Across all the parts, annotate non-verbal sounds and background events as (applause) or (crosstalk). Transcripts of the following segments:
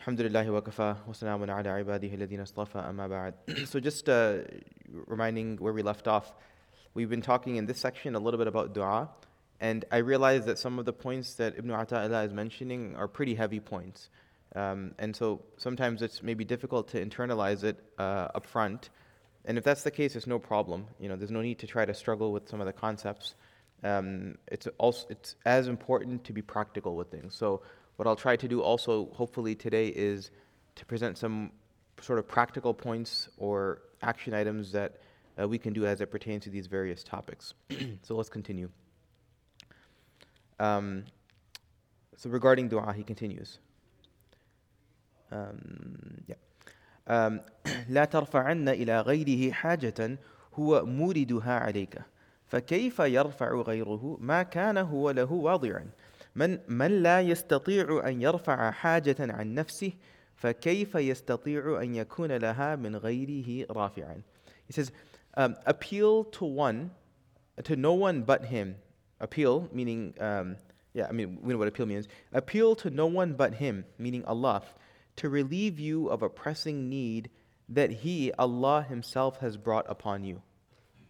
Alhamdulillah wa kafa wa salamun ala ibadihi alladhina astafa amma ba'd. (clears throat) So just uh, reminding where we left off, we've been talking in this section a little bit about dua, and I realized that some of the points that Ibn Ata'illah is mentioning are pretty heavy points. Um, and so sometimes it's maybe difficult to internalize it uh, up front. And if that's the case, it's no problem. You know, there's no need to try to struggle with some of the concepts. Um, it's also it's as important to be practical with things. So what I'll try to do also, hopefully, today is to present some sort of practical points or action items that uh, we can do as it pertains to these various topics. (clears throat) so let's continue. Um, so regarding dua, he continues. Um, yeah. Um, لا ترفعن إلى غيره حاجة هو موردها عليك فكيف يرفع غيره ما كان هو له واضعا من من لا يستطيع أن يرفع حاجة عن نفسه فكيف يستطيع أن يكون لها من غيره رافعا He says, um, appeal to one, to no one but him. Appeal, meaning, um, yeah, I mean, we know what appeal means. Appeal to no one but him, meaning Allah, to relieve you of a pressing need that He, Allah Himself, has brought upon you.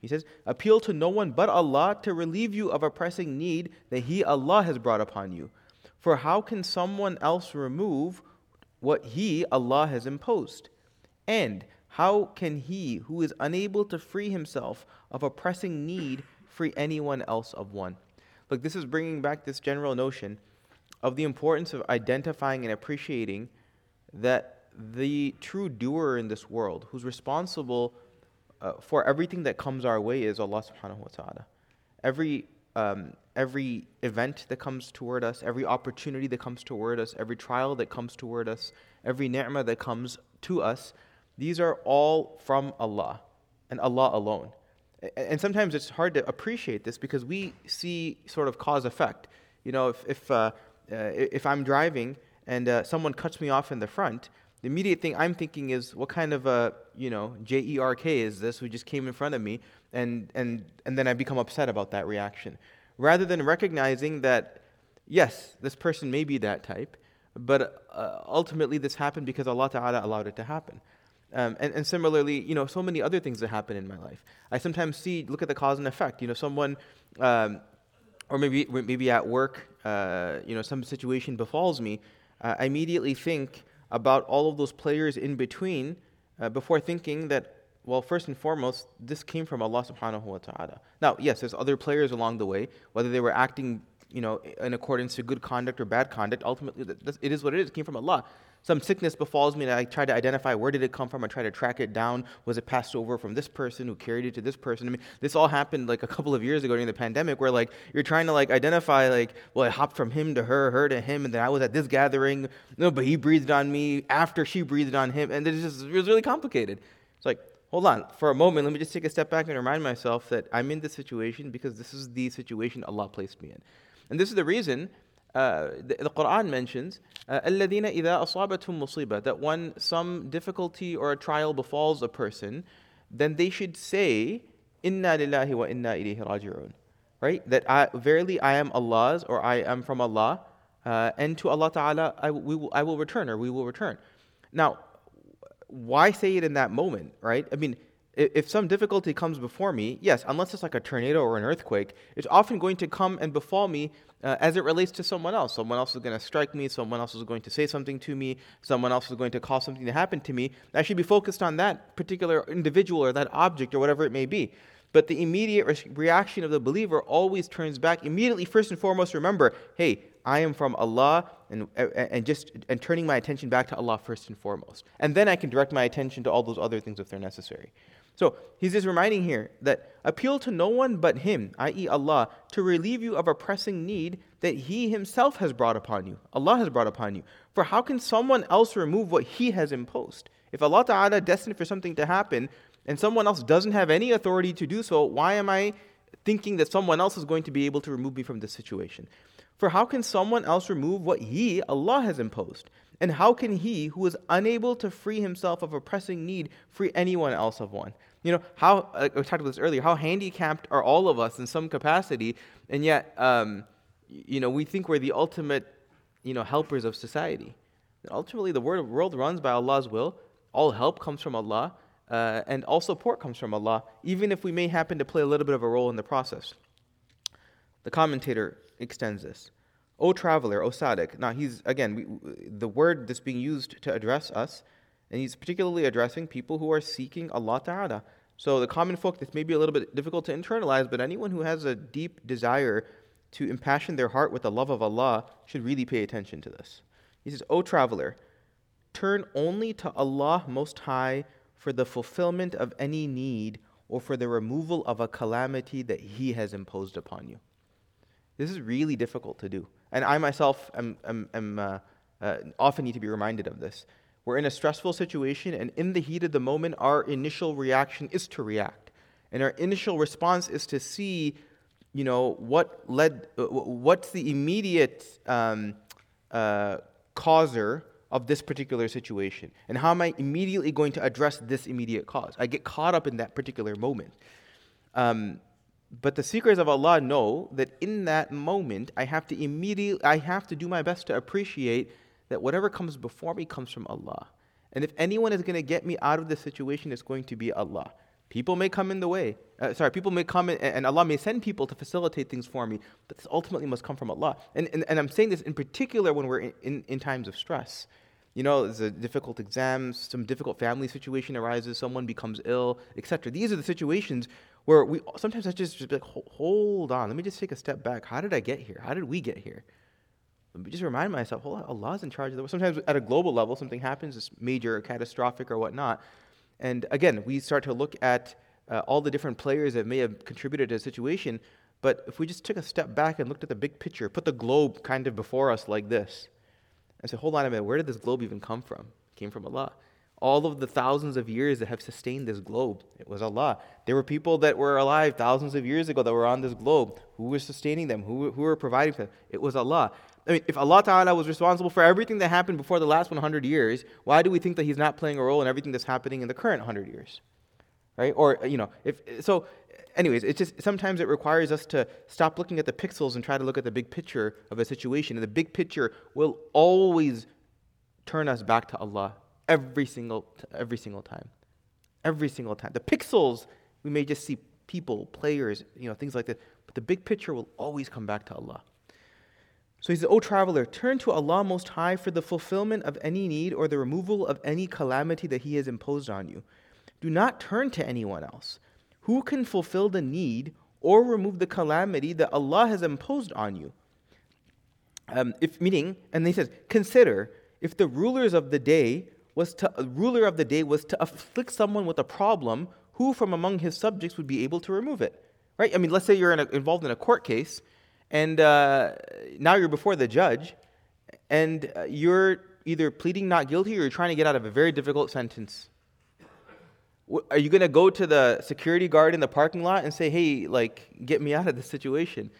He says, Appeal to no one but Allah to relieve you of a pressing need that He, Allah, has brought upon you. For how can someone else remove what He, Allah, has imposed? And how can He who is unable to free himself of a pressing need free anyone else of one? Look, this is bringing back this general notion of the importance of identifying and appreciating that the true doer in this world, who's responsible uh, for everything that comes our way is Allah subhanahu wa ta'ala. Every, um, every event that comes toward us, every opportunity that comes toward us, every trial that comes toward us, every ni'mah that comes to us, these are all from Allah and Allah alone. And sometimes it's hard to appreciate this because we see sort of cause effect. You know, if, if, uh, uh, if I'm driving and uh, someone cuts me off in the front, the immediate thing I'm thinking is, what kind of a, you know, J E R K is this who just came in front of me? And, and, and then I become upset about that reaction. Rather than recognizing that, yes, this person may be that type, but uh, ultimately this happened because Allah Ta'ala allowed it to happen. Um, and, and similarly, you know, so many other things that happen in my life. I sometimes see, look at the cause and effect. You know, someone, um, or maybe, maybe at work, uh, you know, some situation befalls me. Uh, I immediately think, about all of those players in between uh, before thinking that, well, first and foremost, this came from Allah subhanahu wa ta'ala. Now, yes, there's other players along the way, whether they were acting you know, in accordance to good conduct or bad conduct, ultimately, it is what it is. It came from Allah some sickness befalls me and I try to identify where did it come from. I try to track it down. Was it passed over from this person who carried it to this person? I mean, this all happened like a couple of years ago during the pandemic where like you're trying to like identify like, well, it hopped from him to her, her to him, and then I was at this gathering. No, but he breathed on me after she breathed on him. And it's just, it was really complicated. It's like, hold on, for a moment, let me just take a step back and remind myself that I'm in this situation because this is the situation Allah placed me in. And this is the reason uh, the, the, Quran mentions, الَّذِينَ إِذَا أَصَابَتْهُم مُصِيبَةٌ That when some difficulty or a trial befalls a person, then they should say, إِنَّا لِلَّهِ وَإِنَّا إِلَيْهِ رَاجِعُونَ Right? That I, verily I am Allah's or I am from Allah, uh, and to Allah Ta'ala I, we will, I will return or we will return. Now, why say it in that moment, right? I mean, if some difficulty comes before me, yes, unless it's like a tornado or an earthquake, it's often going to come and befall me uh, as it relates to someone else. Someone else is going to strike me, someone else is going to say something to me, someone else is going to cause something to happen to me. I should be focused on that particular individual or that object or whatever it may be. But the immediate re- reaction of the believer always turns back immediately, first and foremost, remember, hey, I am from Allah, and, and just and turning my attention back to Allah first and foremost. And then I can direct my attention to all those other things if they're necessary. So he's just reminding here that appeal to no one but Him, i.e., Allah, to relieve you of a pressing need that He Himself has brought upon you. Allah has brought upon you. For how can someone else remove what He has imposed? If Allah Ta'ala destined for something to happen and someone else doesn't have any authority to do so, why am I thinking that someone else is going to be able to remove me from this situation? For how can someone else remove what He, Allah, has imposed? And how can He, who is unable to free himself of a pressing need, free anyone else of one? You know, how, uh, we talked about this earlier, how handicapped are all of us in some capacity, and yet, um, you know, we think we're the ultimate, you know, helpers of society. ultimately the world runs by Allah's will. All help comes from Allah, uh, and all support comes from Allah, even if we may happen to play a little bit of a role in the process. The commentator extends this. O traveler, O Sadiq. Now, he's, again, we, the word that's being used to address us, and he's particularly addressing people who are seeking Allah Ta'ala. So, the common folk, this may be a little bit difficult to internalize, but anyone who has a deep desire to impassion their heart with the love of Allah should really pay attention to this. He says, O traveler, turn only to Allah Most High for the fulfillment of any need or for the removal of a calamity that He has imposed upon you. This is really difficult to do. And I myself am, am, am uh, uh, often need to be reminded of this. We're in a stressful situation, and in the heat of the moment, our initial reaction is to react. And our initial response is to see, you know, what led, uh, what's the immediate um, uh, causer of this particular situation? And how am I immediately going to address this immediate cause? I get caught up in that particular moment. Um, but the seekers of Allah know that in that moment, I have to immediately, I have to do my best to appreciate that whatever comes before me comes from Allah. And if anyone is going to get me out of this situation, it's going to be Allah. People may come in the way. Uh, sorry, people may come in, and Allah may send people to facilitate things for me, but this ultimately must come from Allah. And, and, and I'm saying this in particular when we're in, in, in times of stress. You know, there's a difficult exam, some difficult family situation arises, someone becomes ill, etc. These are the situations where we sometimes I just, just be like, hold on, let me just take a step back. How did I get here? How did we get here? Let me just remind myself, hold on, Allah's in charge of the world. Sometimes at a global level, something happens, it's major or catastrophic or whatnot. And again, we start to look at uh, all the different players that may have contributed to a situation. But if we just took a step back and looked at the big picture, put the globe kind of before us like this, and say, hold on a minute, where did this globe even come from? It came from Allah. All of the thousands of years that have sustained this globe, it was Allah. There were people that were alive thousands of years ago that were on this globe. Who was sustaining them? Who, who were providing for them? It was Allah. I mean, if Allah Ta'ala was responsible for everything that happened before the last 100 years, why do we think that He's not playing a role in everything that's happening in the current 100 years? Right? Or, you know, if, so, anyways, it just, sometimes it requires us to stop looking at the pixels and try to look at the big picture of a situation. And the big picture will always turn us back to Allah every single, every single time. Every single time. The pixels, we may just see people, players, you know, things like that. But the big picture will always come back to Allah. So he says, O traveler, turn to Allah Most High for the fulfillment of any need or the removal of any calamity that He has imposed on you. Do not turn to anyone else. Who can fulfill the need or remove the calamity that Allah has imposed on you? Um, if meaning, and he says, consider if the rulers of the day was to ruler of the day was to afflict someone with a problem, who from among his subjects would be able to remove it? Right? I mean, let's say you're in a, involved in a court case and uh, now you're before the judge, and uh, you're either pleading not guilty or you're trying to get out of a very difficult sentence. Are you going to go to the security guard in the parking lot and say, hey, like, get me out of this situation?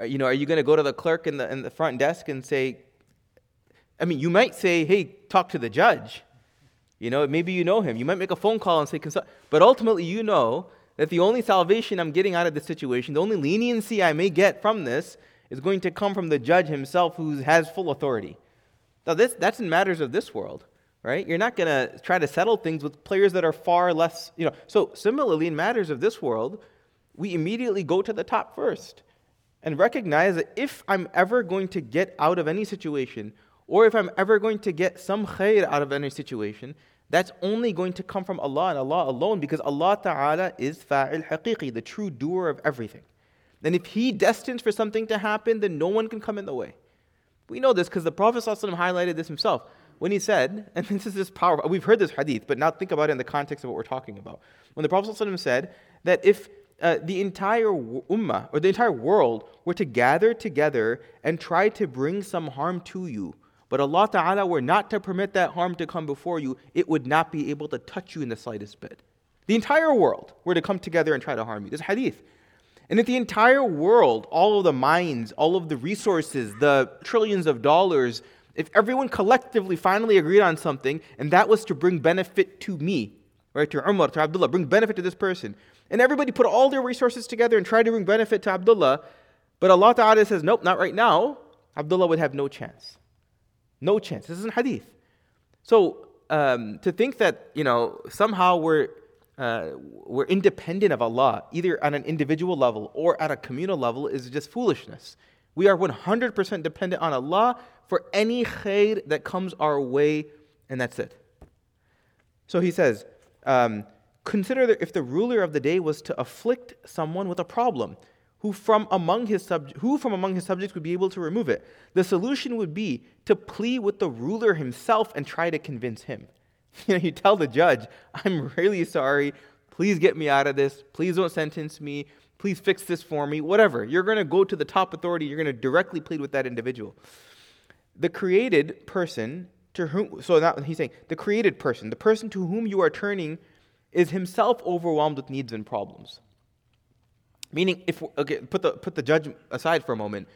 Uh, you know, are you going to go to the clerk in the, in the front desk and say, I mean, you might say, hey, talk to the judge. You know, maybe you know him. You might make a phone call and say. But ultimately, you know that the only salvation I'm getting out of this situation, the only leniency I may get from this, is going to come from the judge himself who has full authority. Now, this, that's in matters of this world, right? You're not going to try to settle things with players that are far less, you know. So, similarly, in matters of this world, we immediately go to the top first and recognize that if I'm ever going to get out of any situation, or if I'm ever going to get some khair out of any situation, that's only going to come from Allah and Allah alone because Allah Ta'ala is fa'il haqiqi, the true doer of everything. Then if He destines for something to happen, then no one can come in the way. We know this because the Prophet ﷺ highlighted this himself when he said, (laughs) and this is this powerful, we've heard this hadith, but now think about it in the context of what we're talking about. When the Prophet ﷺ said that if uh, the entire ummah or the entire world were to gather together and try to bring some harm to you, but Allah Ta'ala were not to permit that harm to come before you, it would not be able to touch you in the slightest bit. The entire world were to come together and try to harm you. This hadith. And if the entire world, all of the minds, all of the resources, the trillions of dollars, if everyone collectively finally agreed on something, and that was to bring benefit to me, right, to Umar, to Abdullah, bring benefit to this person, and everybody put all their resources together and tried to bring benefit to Abdullah, but Allah Ta'ala says, nope, not right now, Abdullah would have no chance. No chance. This isn't hadith. So um, to think that you know somehow we're uh, we're independent of Allah, either on an individual level or at a communal level, is just foolishness. We are 100% dependent on Allah for any khair that comes our way, and that's it. So he says, um, consider if the ruler of the day was to afflict someone with a problem, who from among his sub- who from among his subjects would be able to remove it? The solution would be to plead with the ruler himself and try to convince him. (laughs) You know, you tell the judge, "I'm really sorry. Please get me out of this. Please don't sentence me. Please fix this for me." Whatever. You're going to go to the top authority. You're going to directly plead with that individual. The created person to whom so now he's saying the created person, the person to whom you are turning is himself overwhelmed with needs and problems. Meaning, if okay, put the put the judge aside for a moment.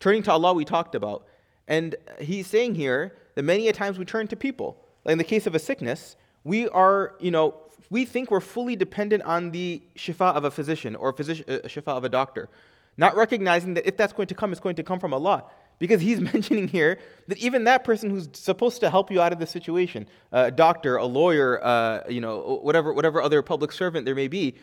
Turning to Allah, we talked about, and He's saying here that many a times we turn to people. Like in the case of a sickness, we are, you know, we think we're fully dependent on the shifa of a physician or a physician, a shifa of a doctor, not recognizing that if that's going to come, it's going to come from Allah. Because he's (laughs) mentioning here that even that person who's supposed to help you out of the situation, a doctor, a lawyer, uh, you know, whatever, whatever other public servant there may be,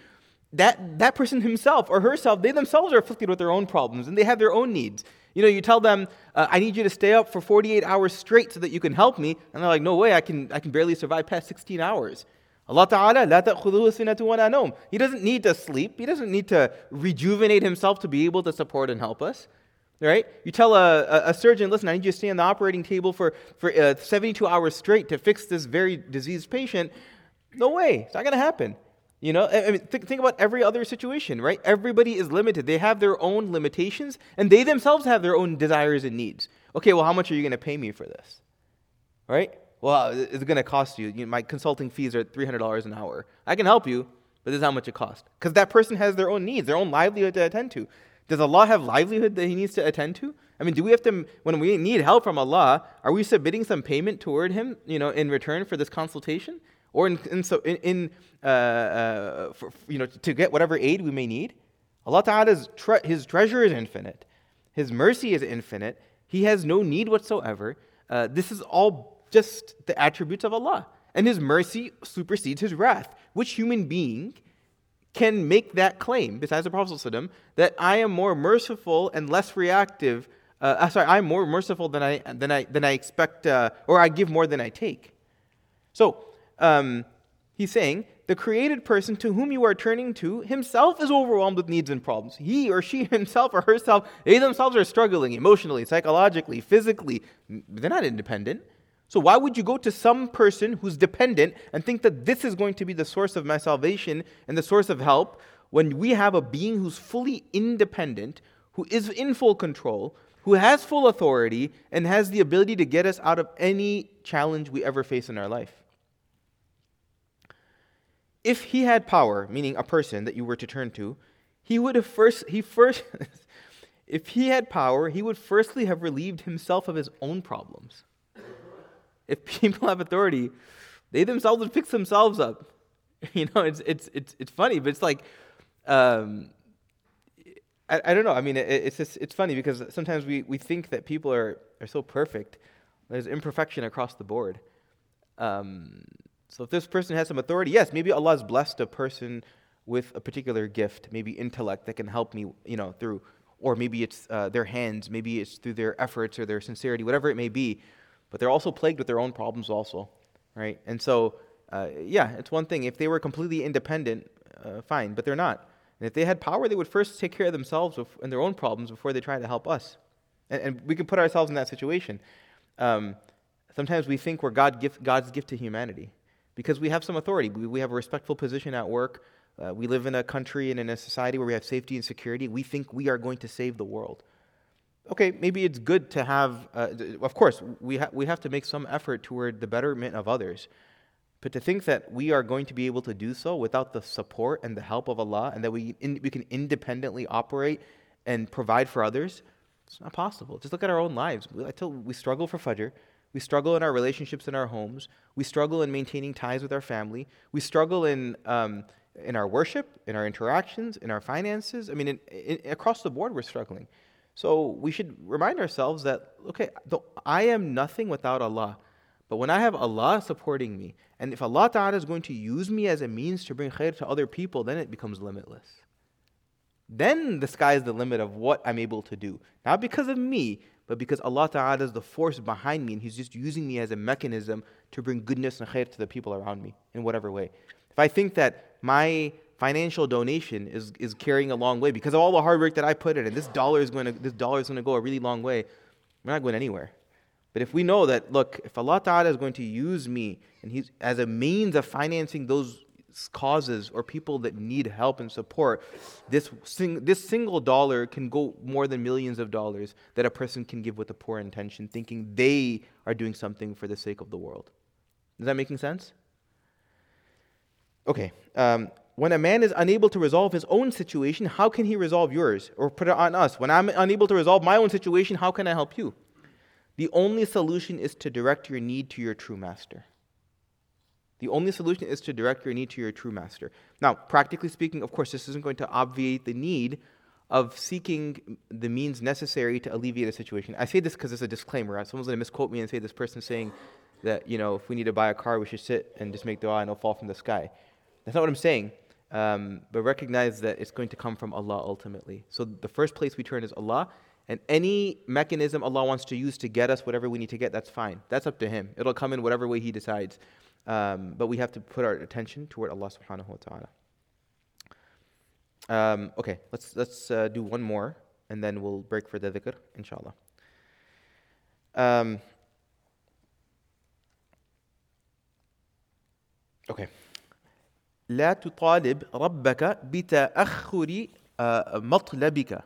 that, that person himself or herself, they themselves are afflicted with their own problems and they have their own needs. You know, you tell them, uh, I need you to stay up for 48 hours straight so that you can help me. And they're like, no way, I can, I can barely survive past 16 hours. Allah Ta'ala, la sinatu wa He doesn't need to sleep. He doesn't need to rejuvenate himself to be able to support and help us. Right? You tell a, a, a surgeon, listen, I need you to stay on the operating table for, for uh, 72 hours straight to fix this very diseased patient. No way. It's not going to happen. You know, I mean, think, think about every other situation, right? Everybody is limited. They have their own limitations, and they themselves have their own desires and needs. Okay, well, how much are you going to pay me for this? Right? Well, it's going to cost you. you know, my consulting fees are $300 an hour. I can help you, but this is how much it costs. Because that person has their own needs, their own livelihood to attend to. Does Allah have livelihood that He needs to attend to? I mean, do we have to, when we need help from Allah, are we submitting some payment toward Him, you know, in return for this consultation? Or in, in, so in, in uh, uh, for, you know, to get whatever aid we may need. Allah Ta'ala's tre- His treasure is infinite. His mercy is infinite. He has no need whatsoever. Uh, this is all just the attributes of Allah. And His mercy supersedes His wrath. Which human being can make that claim, besides the Prophet that I am more merciful and less reactive? Uh, uh, sorry, I'm more merciful than I, than I, than I expect, uh, or I give more than I take. So, um, he's saying, the created person to whom you are turning to himself is overwhelmed with needs and problems. He or she (laughs) himself or herself, they themselves are struggling emotionally, psychologically, physically. They're not independent. So, why would you go to some person who's dependent and think that this is going to be the source of my salvation and the source of help when we have a being who's fully independent, who is in full control, who has full authority, and has the ability to get us out of any challenge we ever face in our life? If he had power, meaning a person that you were to turn to, he would have first, he first, (laughs) if he had power, he would firstly have relieved himself of his own problems. If people have authority, they themselves would fix themselves up. (laughs) You know, it's, it's, it's, it's funny, but it's like, um, I, I don't know. I mean, it, it's just, it's funny because sometimes we, we think that people are, are so perfect. There's imperfection across the board. Um, so if this person has some authority, yes, maybe Allah has blessed a person with a particular gift, maybe intellect that can help me, you know, through, or maybe it's uh, their hands, maybe it's through their efforts or their sincerity, whatever it may be. But they're also plagued with their own problems, also, right? And so, uh, yeah, it's one thing. If they were completely independent, uh, fine, but they're not. And if they had power, they would first take care of themselves and their own problems before they try to help us. And, and we can put ourselves in that situation. Um, sometimes we think we're God gift, God's gift to humanity because we have some authority. We, we have a respectful position at work. Uh, we live in a country and in a society where we have safety and security. We think we are going to save the world. Okay, maybe it's good to have, uh, of course, we, ha- we have to make some effort toward the betterment of others. But to think that we are going to be able to do so without the support and the help of Allah and that we, in, we can independently operate and provide for others, it's not possible. Just look at our own lives. I tell, we struggle for Fajr. We struggle in our relationships in our homes. We struggle in maintaining ties with our family. We struggle in, um, in our worship, in our interactions, in our finances. I mean, in, in, across the board, we're struggling. So we should remind ourselves that, okay, I am nothing without Allah. But when I have Allah supporting me, and if Allah Ta'ala is going to use me as a means to bring khair to other people, then it becomes limitless. Then the sky is the limit of what I'm able to do. Not because of me, but because Allah Ta'ala is the force behind me and He's just using me as a mechanism to bring goodness and khair to the people around me in whatever way. If I think that my financial donation is, is carrying a long way because of all the hard work that I put in, and this dollar is going to this dollar is going to go a really long way, we're not going anywhere. But if we know that, look, if Allah Ta'ala is going to use me and He's as a means of financing those causes or people that need help and support, this, sing, this single dollar can go more than millions of dollars that a person can give with a poor intention, thinking they are doing something for the sake of the world. Is that making sense? Okay. Um, when a man is unable to resolve his own situation, how can he resolve yours? Or put it on us. When I'm unable to resolve my own situation, how can I help you? The only solution is to direct your need to your true master. The only solution is to direct your need to your true master. Now, practically speaking, of course, this isn't going to obviate the need of seeking the means necessary to alleviate a situation. I say this because it's a disclaimer. Someone's going to misquote me and say this person's saying that, you know, if we need to buy a car, we should sit and just make dua and it'll fall from the sky. That's not what I'm saying. Um, but recognize that it's going to come from Allah ultimately. So the first place we turn is Allah, and any mechanism Allah wants to use to get us whatever we need to get, that's fine. That's up to Him. It'll come in whatever way He decides. Um, but we have to put our attention toward Allah subhanahu wa ta'ala. Um, okay, let's, let's uh, do one more and then we'll break for the dhikr, inshallah. Um, okay. لا تطالب ربك بتأخر مطلبك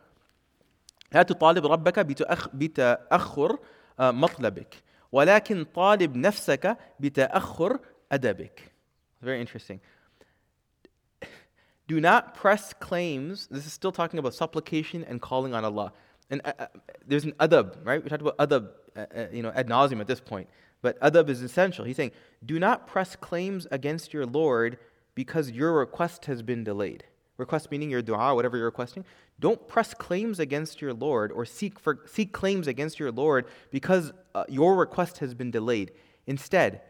لا تطالب ربك بتأخر مطلبك ولكن طالب نفسك بتأخر أدبك. Very interesting. Do not press claims. This is still talking about supplication and calling on Allah. And uh, uh, there's an adab, right? We talked about adab, uh, uh, you know, ad nauseum at this point. But adab is essential. He's saying, do not press claims against your Lord because your request has been delayed. Request meaning your dua, whatever you're requesting. don't press claims against your Lord or seek, for, seek claims against your Lord because uh, your request has been delayed. Instead,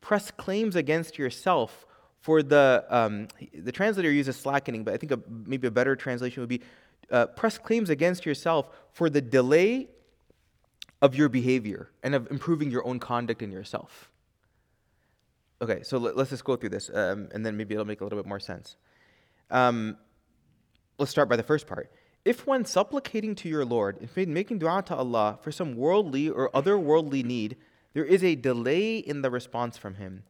press claims against yourself for the, um, the translator uses slackening, but I think a, maybe a better translation would be uh, press claims against yourself for the delay of your behavior and of improving your own conduct in yourself. Okay, so let, us just go through this, um, and then maybe it'll make a little bit more sense. Um, let's start by the first part. If when supplicating to your Lord, if making dua to Allah for some worldly or otherworldly need, there is a delay in the response from Him,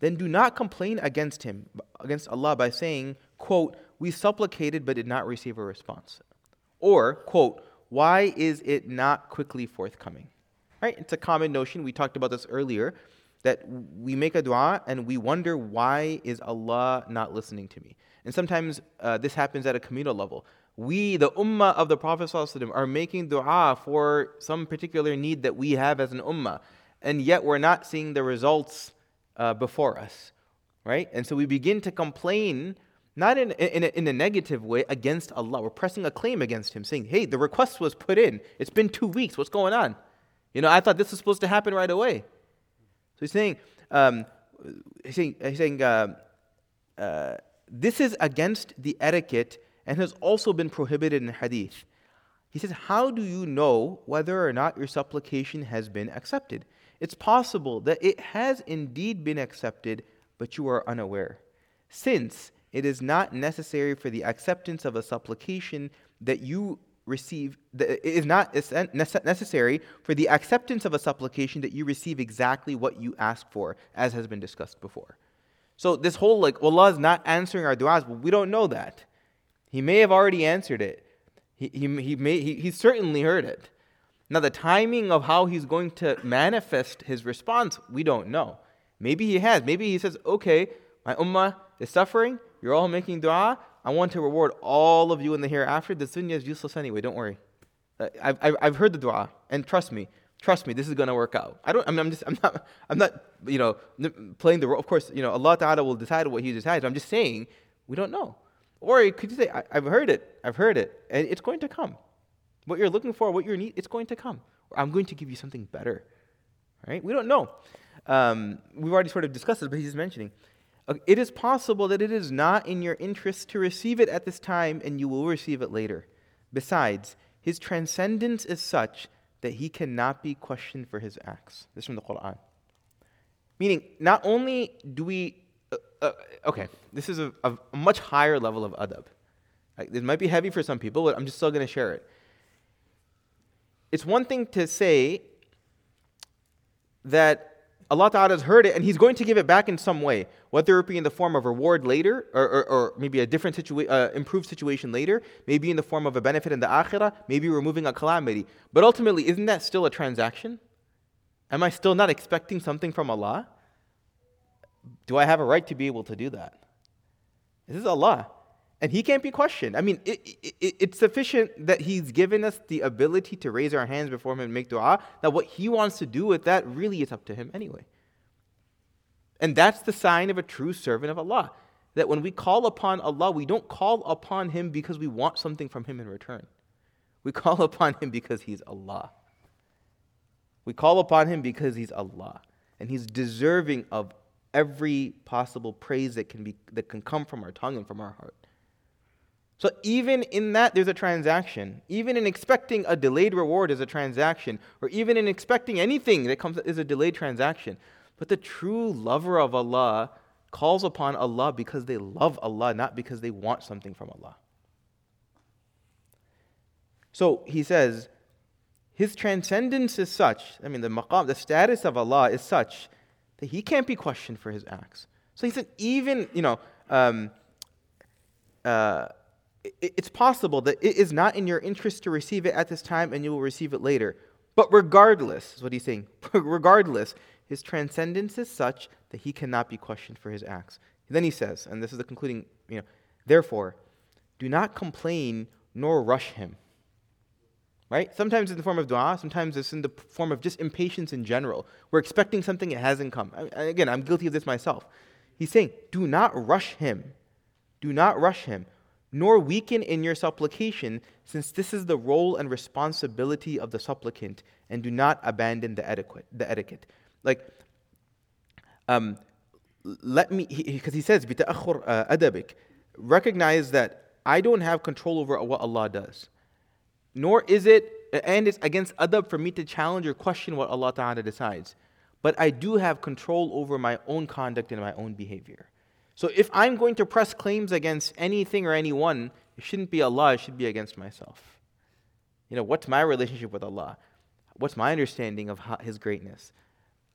then do not complain against Him, against Allah, by saying, quote, we supplicated but did not receive a response. Or, quote, why is it not quickly forthcoming? Right? It's a common notion. We talked about this earlier that we make a dua and we wonder why is Allah not listening to me? And sometimes uh, this happens at a communal level. We, the ummah of the Prophet are making dua for some particular need that we have as an ummah, and yet we're not seeing the results uh, before us, right? And so we begin to complain, not in, in, a, in a negative way, against Allah. We're pressing a claim against Him, saying, hey, the request was put in. It's been two weeks. What's going on? You know, I thought this was supposed to happen right away. So he's saying, um, he's saying, he's saying uh, uh, this is against the etiquette and has also been prohibited in hadith. He says, How do you know whether or not your supplication has been accepted? It's possible that it has indeed been accepted, but you are unaware. Since it is not necessary for the acceptance of a supplication that you receive, it is not necessary for the acceptance of a supplication that you receive exactly what you ask for, as has been discussed before. So this whole like Allah is not answering our du'as, but we don't know that. He may have already answered it. He, he, he, may, he, he certainly heard it. Now, the timing of how he's going to manifest his response, we don't know. Maybe he has. Maybe he says, okay, my ummah is suffering. You're all making dua. I want to reward all of you in the hereafter. The dunya is useless anyway. Don't worry. Uh, I've, I've, I've heard the dua. And trust me, Trust me, this is going to work out. I don't. I mean, I'm just. I'm not. I'm not. You know, playing the role. Of course, you know, Allah Taala will decide what He decides. I'm just saying we don't know. Or could you say, I, have heard it. I've heard it, and it's going to come. What you're looking for, what you need, it's going to come. Or I'm going to give you something better. Right? We don't know. Um, we've already sort of discussed this, but he's mentioning. Uh, it is possible that it is not in your interest to receive it at this time and you will receive it later. Besides, his transcendence is such that he cannot be questioned for his acts. This is from the Quran. Meaning, not only do we, uh, uh, okay, this is a, a, much higher level of adab. Like, this might be heavy for some people, but I'm just still going to share it. It's one thing to say that Allah Ta'ala has heard it and He's going to give it back in some way, whether it be in the form of reward later or, or, or maybe a different situation, uh, improved situation later, maybe in the form of a benefit in the akhirah, maybe removing a calamity. But ultimately, isn't that still a transaction? Am I still not expecting something from Allah? Do I have a right to be able to do that? This is Allah. And He can't be questioned. I mean, it, it, it's sufficient that He's given us the ability to raise our hands before Him and make dua. That what He wants to do with that really is up to Him anyway. And that's the sign of a true servant of Allah. That when we call upon Allah, we don't call upon Him because we want something from Him in return. We (laughs) call upon Him because He's Allah. We call upon him because he's Allah and he's deserving of every possible praise that can be that can come from our tongue and from our heart. So even in that there's a transaction. Even in expecting a delayed reward is a transaction or even in expecting anything that comes is a delayed transaction. But the true lover of Allah calls upon Allah because they love Allah, not because they want something from Allah. So he says, his transcendence is such, I mean, the maqam, the status of Allah is such that he can't be questioned for his acts. So he said, even, you know, um, uh, it's possible that it is not in your interest to receive it at this time and you will receive it later. But regardless, is what he's saying, (laughs) regardless, his transcendence is such that he cannot be questioned for his acts. And then he says, and this is the concluding, you know, therefore, do not complain nor rush him right? Sometimes it's in the form of dua, sometimes it's in the form of just impatience in general. We're expecting something, it hasn't come. I, again, I'm guilty of this myself. He's saying, do not rush him. Do not rush him, nor weaken in your supplication, since this is the role and responsibility of the supplicant, and do not abandon the etiquette. The etiquette. Like, um, let me, because he, he, says, uh, adabik, recognize that I don't have control over what Allah does nor is it, and it's against adab for me to challenge or question what Allah Ta'ala decides. But I do have control over my own conduct and my own behavior. So if I'm going to press claims against anything or anyone, it shouldn't be Allah, it should be against myself. You know, what's my relationship with Allah? What's my understanding of His greatness?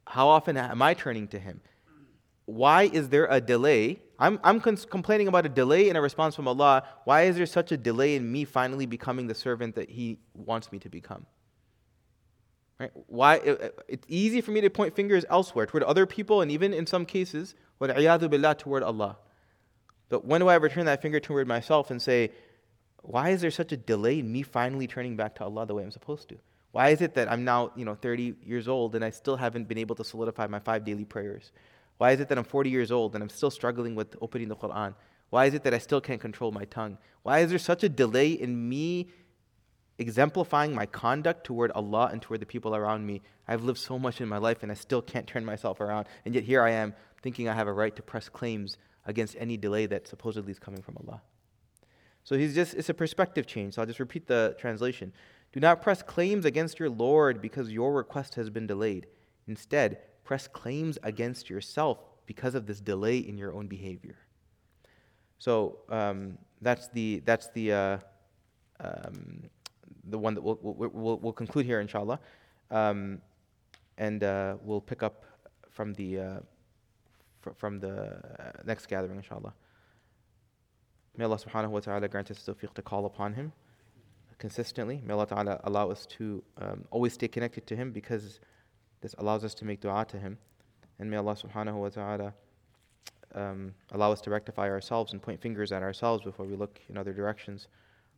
How often am I turning to Him? why is there a delay? I'm, I'm cons- complaining about a delay in a response from Allah. Why is there such a delay in me finally becoming the servant that He wants me to become? Right? Why? It, it's easy for me to point fingers elsewhere toward other people and even in some cases, billah, toward Allah. But when do I ever turn that finger toward myself and say, why is there such a delay in me finally turning back to Allah the way I'm supposed to? Why is it that I'm now, you know, 30 years old and I still haven't been able to solidify my five daily prayers? Why is it that I'm 40 years old and I'm still struggling with opening the Quran? Why is it that I still can't control my tongue? Why is there such a delay in me exemplifying my conduct toward Allah and toward the people around me? I've lived so much in my life and I still can't turn myself around. And yet here I am thinking I have a right to press claims against any delay that supposedly is coming from Allah. So he's just, it's a perspective change. So I'll just repeat the translation. Do not press claims against your Lord because your request has been delayed. Instead, press claims against yourself because of this delay in your own behavior. So um, that's the that's the uh, um, the one that we'll, we'll, we'll, conclude here, inshallah, um, and uh, we'll pick up from the uh, fr- from the next gathering, inshallah. May Allah subhanahu wa ta'ala grant us tawfiq to call upon Him consistently. May Allah ta'ala allow us to um, always stay connected to Him because this allows us to make dua to Him. And may Allah subhanahu wa ta'ala um, allow us to rectify ourselves and point fingers at ourselves before we look in other directions.